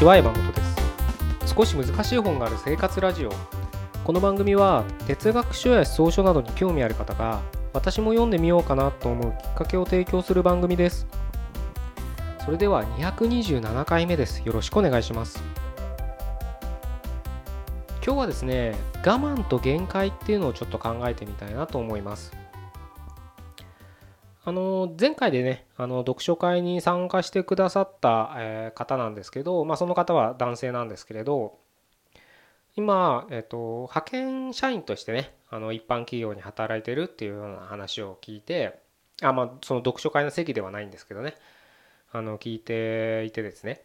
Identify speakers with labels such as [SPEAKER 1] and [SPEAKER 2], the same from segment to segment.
[SPEAKER 1] ちは山本です。少し難しい本がある生活ラジオ。この番組は哲学書や思想書などに興味ある方が私も読んでみようかなと思うきっかけを提供する番組です。それでは227回目です。よろしくお願いします。今日はですね我慢と限界っていうのをちょっと考えてみたいなと思います。あの前回でねあの読書会に参加してくださった、方なんですけど、まあ、その方は男性なんですけれど今、えっと、派遣社員としてねあの一般企業に働いてるっていうような話を聞いてあまあその読書会の席ではないんですけどねあの聞いていてですね。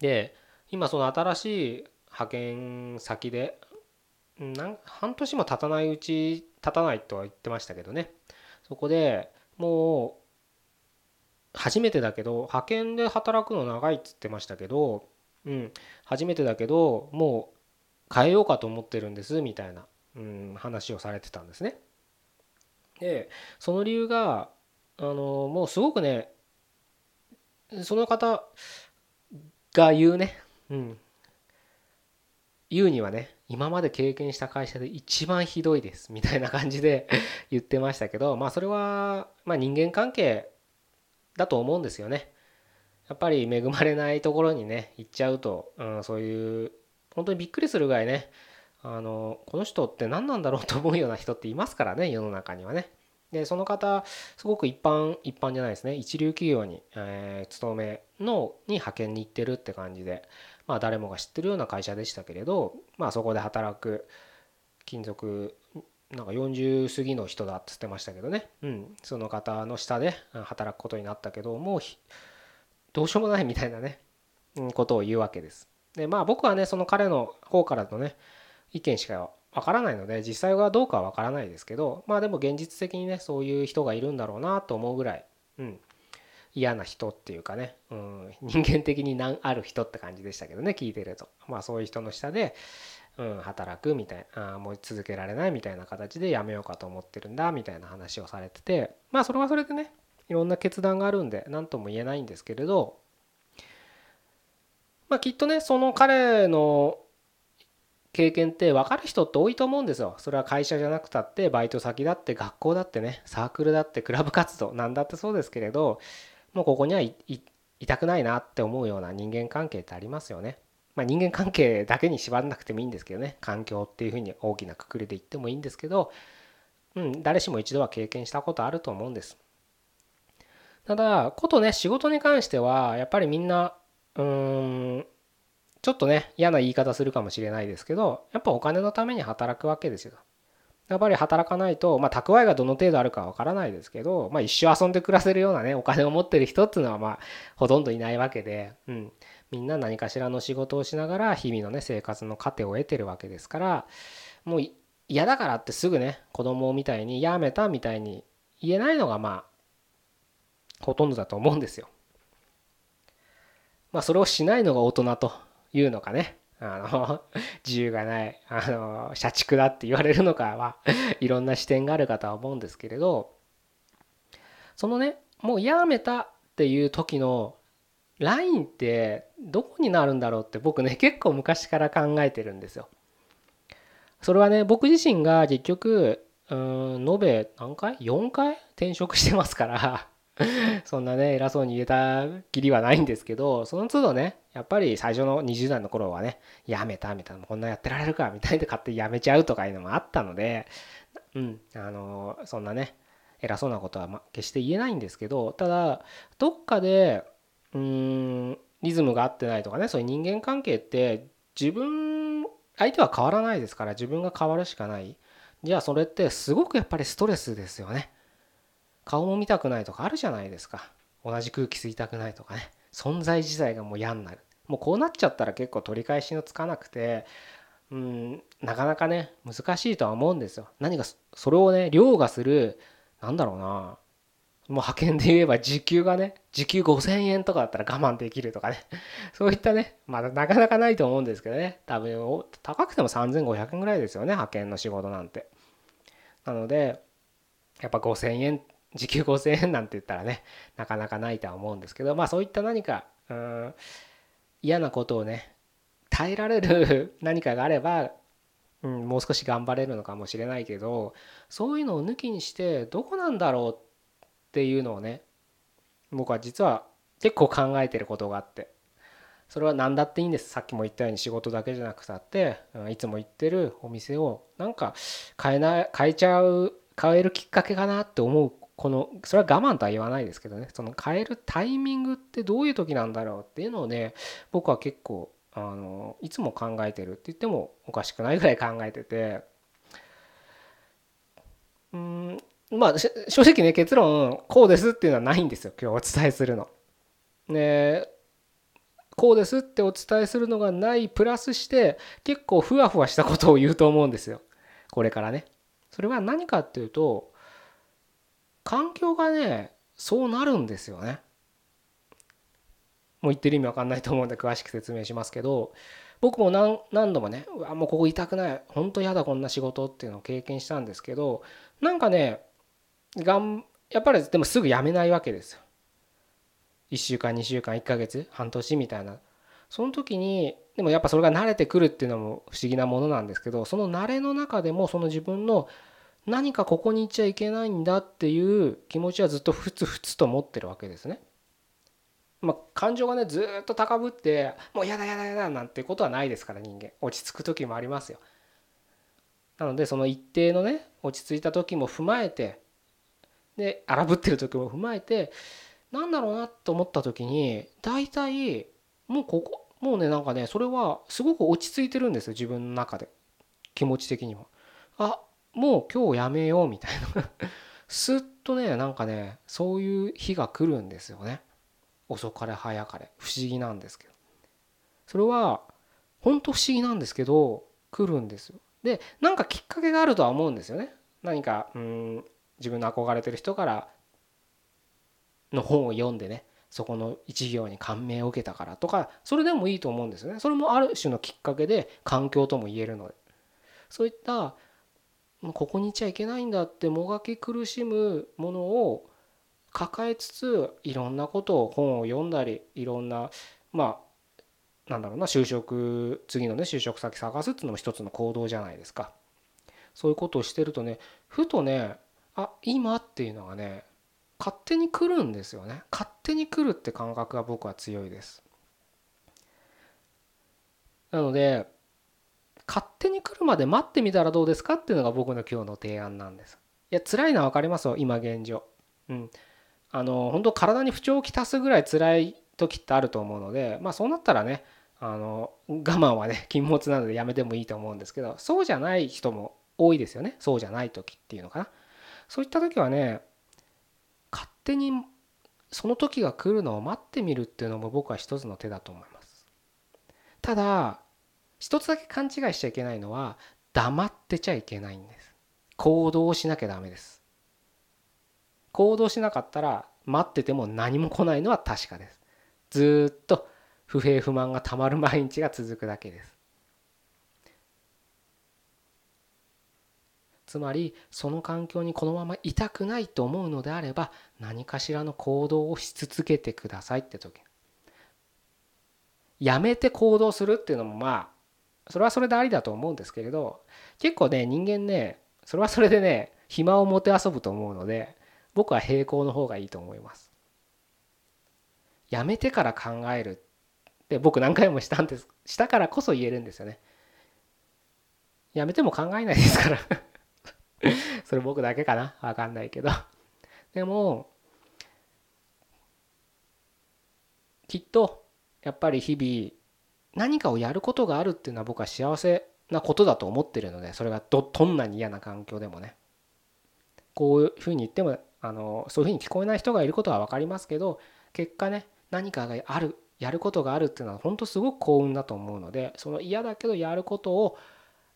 [SPEAKER 1] で今その新しい派遣先でなん半年も経たないうち経たないとは言ってましたけどね。そこでもう初めてだけど派遣で働くの長いっつってましたけど、うん、初めてだけどもう変えようかと思ってるんですみたいな、うん、話をされてたんですね。でその理由があのもうすごくねその方が言うね、うん、言うにはね今まで経験した会社で一番ひどいですみたいな感じで 言ってましたけどまあそれはま人間関係だと思うんですよね。やっぱり恵まれないところにね行っちゃうと、うん、そういう本当にびっくりするぐらいねあのこの人って何なんだろうと思うような人っていますからね世の中にはね。でその方すごく一般一般じゃないですね一流企業に、えー、勤めのに派遣に行ってるって感じでまあ、誰もが知ってるような会社でしたけれど、まあ、そこで働く金属なんか40過ぎの人だっつってましたけどね、うん、その方の下で働くことになったけどもうどうしようもないみたいなね、うん、ことを言うわけです。でまあ僕はねその彼の方からのね意見しかわからないので実際はどうかはわからないですけどまあでも現実的にねそういう人がいるんだろうなと思うぐらい、うん、嫌な人っていうかね、うん、人間的に難ある人って感じでしたけどね聞いてると。まあそういう人の下で、うん、働くみたいなあもう続けられないみたいな形でやめようかと思ってるんだみたいな話をされてて。まあそれはそれでねいろんな決断があるんで何とも言えないんですけれど。まあきっとねその彼の経験って分かる人って多いと思うんですよ。それは会社じゃなくたってバイト先だって学校だってねサークルだってクラブ活動なんだってそうですけれど。もうここにはいたくないなって思うような人間関係ってありますよね。まあ、人間関係だけに縛らなくてもいいんですけどね環境っていうふうに大きなくくりで言ってもいいんですけど、うん、誰しも一度は経験したことあると思うんです。ただことね仕事に関してはやっぱりみんなうーんちょっとね嫌な言い方するかもしれないですけどやっぱお金のために働くわけですよ。やっぱり働かないと、まあ、蓄えがどの程度あるかわからないですけど、まあ、一生遊んで暮らせるようなねお金を持ってる人っていうのはまあほとんどいないわけで、うん、みんな何かしらの仕事をしながら日々のね生活の糧を得てるわけですからもう嫌だからってすぐね子供みたいにやめたみたいに言えないのがまあほとんどだと思うんですよ。まあそれをしないのが大人というのかねあの 自由がないあの社畜だって言われるのかは いろんな視点があるかとは思うんですけれどそのねもうやめたっていう時のラインってどこになるんだろうって僕ね 結構昔から考えてるんですよ。それはね僕自身が結局うん延べ何回 ?4 回？転職してますから そんなね偉そうに言えたきりはないんですけどその都度ねやっぱり最初の20代の頃はねやめたみたいなこんなやってられるかみたいで勝手にやめちゃうとかいうのもあったのでうんあのそんなね偉そうなことはま決して言えないんですけどただどっかでうーんリズムが合ってないとかねそういう人間関係って自分相手は変わらないですから自分が変わるしかないじゃあそれってすごくやっぱりストレスですよね。顔も見たくないとかあるじゃないですか。同じ空気吸いたくないとかね。存在自体がもう嫌になる。もうこうなっちゃったら結構取り返しのつかなくてうんなかなかね難しいとは思うんですよ。何かそれをね凌駕するなんだろうな。もう派遣で言えば時給がね時給5000円とかだったら我慢できるとかね。そういったねまだなかなかないと思うんですけどね。多分高くても3500円ぐらいですよね派遣の仕事なんて。なのでやっぱ5000円時給5000円なんて言ったらねなかなかないとは思うんですけどまあそういった何かうん嫌なことをね耐えられる 何かがあれば、うん、もう少し頑張れるのかもしれないけどそういうのを抜きにしてどこなんだろうっていうのをね僕は実は結構考えてることがあってそれは何だっていいんですさっきも言ったように仕事だけじゃなくたっていつも行ってるお店をなんか変えない変えちゃう変えるきっかけかなって思うこのそれは我慢とは言わないですけどねその変えるタイミングってどういう時なんだろうっていうのをね僕は結構あのいつも考えてるって言ってもおかしくないぐらい考えててうんまあ正直ね結論こうですっていうのはないんですよ今日お伝えするの。ねこうですってお伝えするのがないプラスして結構ふわふわしたことを言うと思うんですよこれからね。それは何かっていうと環境がねそうなるんですよね。もう言ってる意味わかんないと思うんで詳しく説明しますけど僕も何何度もねうわもうここ痛くない本当嫌だこんな仕事っていうのを経験したんですけどなんかねがんやっぱりでもすぐ辞めないわけですよ。1週間2週間1ヶ月半年みたいなその時にでもやっぱそれが慣れてくるっていうのも不思議なものなんですけどその慣れの中でもその自分の何かここに行っちゃいけないんだっていう気持ちはずっとふつふつと持ってるわけですね。まあ、感情がねずっと高ぶってもうやだやだやだなんてことはないですから人間落ち着く時もありますよ。なのでその一定のね落ち着いた時も踏まえてで荒ぶってる時も踏まえてなんだろうなと思った時に大体もうここもうねなんかねそれはすごく落ち着いてるんですよ自分の中で気持ち的にも。あもう今日やめようみたいな。すっとねなんかねそういう日が来るんですよね。遅かれ早かれ。不思議なんですけど。それは本当不思議なんですけど来るんですよ。でなんかきっかけがあるとは思うんですよね。何かうん自分の憧れてる人からの本を読んでねそこの一行に感銘を受けたからとかそれでもいいと思うんですよね。それもある種のきっかけで環境とも言えるので。そういったここにいちゃいけないんだってもがき苦しむものを抱えつついろんなことを本を読んだりいろんなまあなんだろうな就職次のね就職先探すっていうのも一つの行動じゃないですか。そういうことをしてるとねふとねあ今っていうのがね勝手に来るんですよね。勝手に来るって感覚が僕は強いです。なので勝手に来るまで待ってみたらどうですかっていうのが僕の今日の提案なんです。いや辛いのは分かりますよ今現状。うん。あの本当体に不調をきたすぐらい辛い時ってあると思うのでまあそうなったらねあの我慢はね 禁物なのでやめてもいいと思うんですけどそうじゃない人も多いですよね。そうじゃない時っていうのかな。そういった時はね勝手にその時が来るのを待ってみるっていうのも僕は一つの手だと思います。ただ一つだけ勘違いしちゃいけないのは黙ってちゃいけないんです。行動しなきゃダメです。行動しなかったら待ってても何も来ないのは確かです。ずっと不平不満がたまる毎日が続くだけです。つまりその環境にこのままいたくないと思うのであれば何かしらの行動をし続けてくださいって時。やめて行動するっていうのもまあそれはそれでありだと思うんですけれど結構ね人間ねそれはそれでね暇をもてあそぶと思うので僕は平行の方がいいと思います。やめてから考える。って僕何回もしたんです。したからこそ言えるんですよね。やめても考えないですから。それ僕だけかな。わかんないけど。でもきっとやっぱり日々何かをやることがあるっていうのは僕は幸せなことだと思ってるのでそれがどどんなに嫌な環境でもね。こういうふうに言ってもあのそういうふうに聞こえない人がいることは分かりますけど結果ね何かがあるやることがあるっていうのは本当すごく幸運だと思うのでその嫌だけどやることを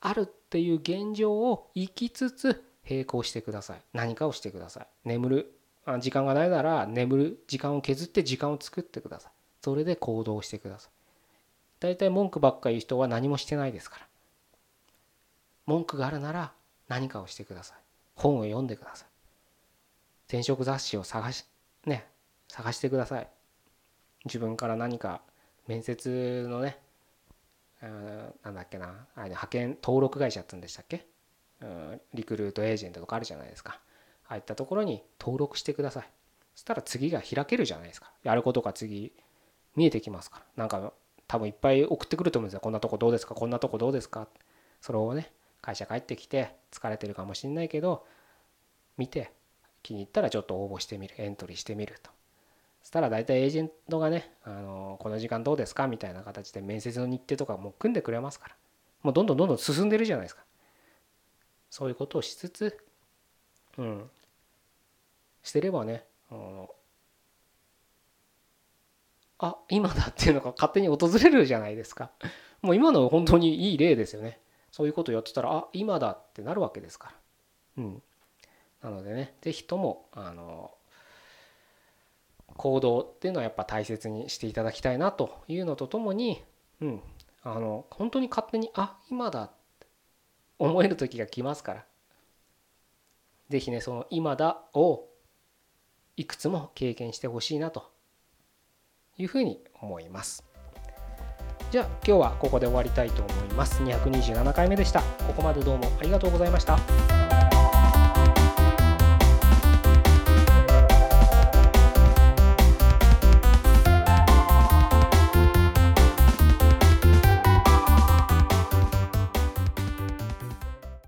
[SPEAKER 1] あるっていう現状を生きつつ並行してください。何かをしてください。眠る時間がないなら眠る時間を削って時間を作ってください。それで行動してください。大体文句ばっかり言う人は何もしてないですから。文句があるなら何かをしてください。本を読んでください。転職雑誌を探しね探してください。自分から何か面接のねなんだっけなあれ派遣登録会社って言うんでしたっけ？リクルートエージェントとかあるじゃないですか。ああいったところに登録してください。そしたら次が開けるじゃないですか。やることが次見えてきますから。なんか多分いっぱい送ってくると思うんですよ。こんなとこどうですか？こんなとこどうですか？それをね会社帰ってきて疲れてるかもしんないけど見て気に入ったらちょっと応募してみる。エントリーしてみると。そしたら大体エージェントがねあのこの時間どうですか？みたいな形で面接の日程とかも組んでくれますから。もうどんどんどんどん進んでるじゃないですか。そういうことをしつつうん。してればねあのあ今だっていうのが勝手に訪れるじゃないですか。もう今の本当にいい例ですよね。そういうことやってたらあ今だってなるわけですから。うん。なのでね是非ともあの行動っていうのはやっぱ大切にしていただきたいなというのとともにうん。あの本当に勝手にあ今だって思える時が来ますから。是非ねその今だをいくつも経験してほしいなと。いうふうに思います。じゃあ今日はここで終わりたいと思います。227回目でした。ここまでどうもありがとうございました。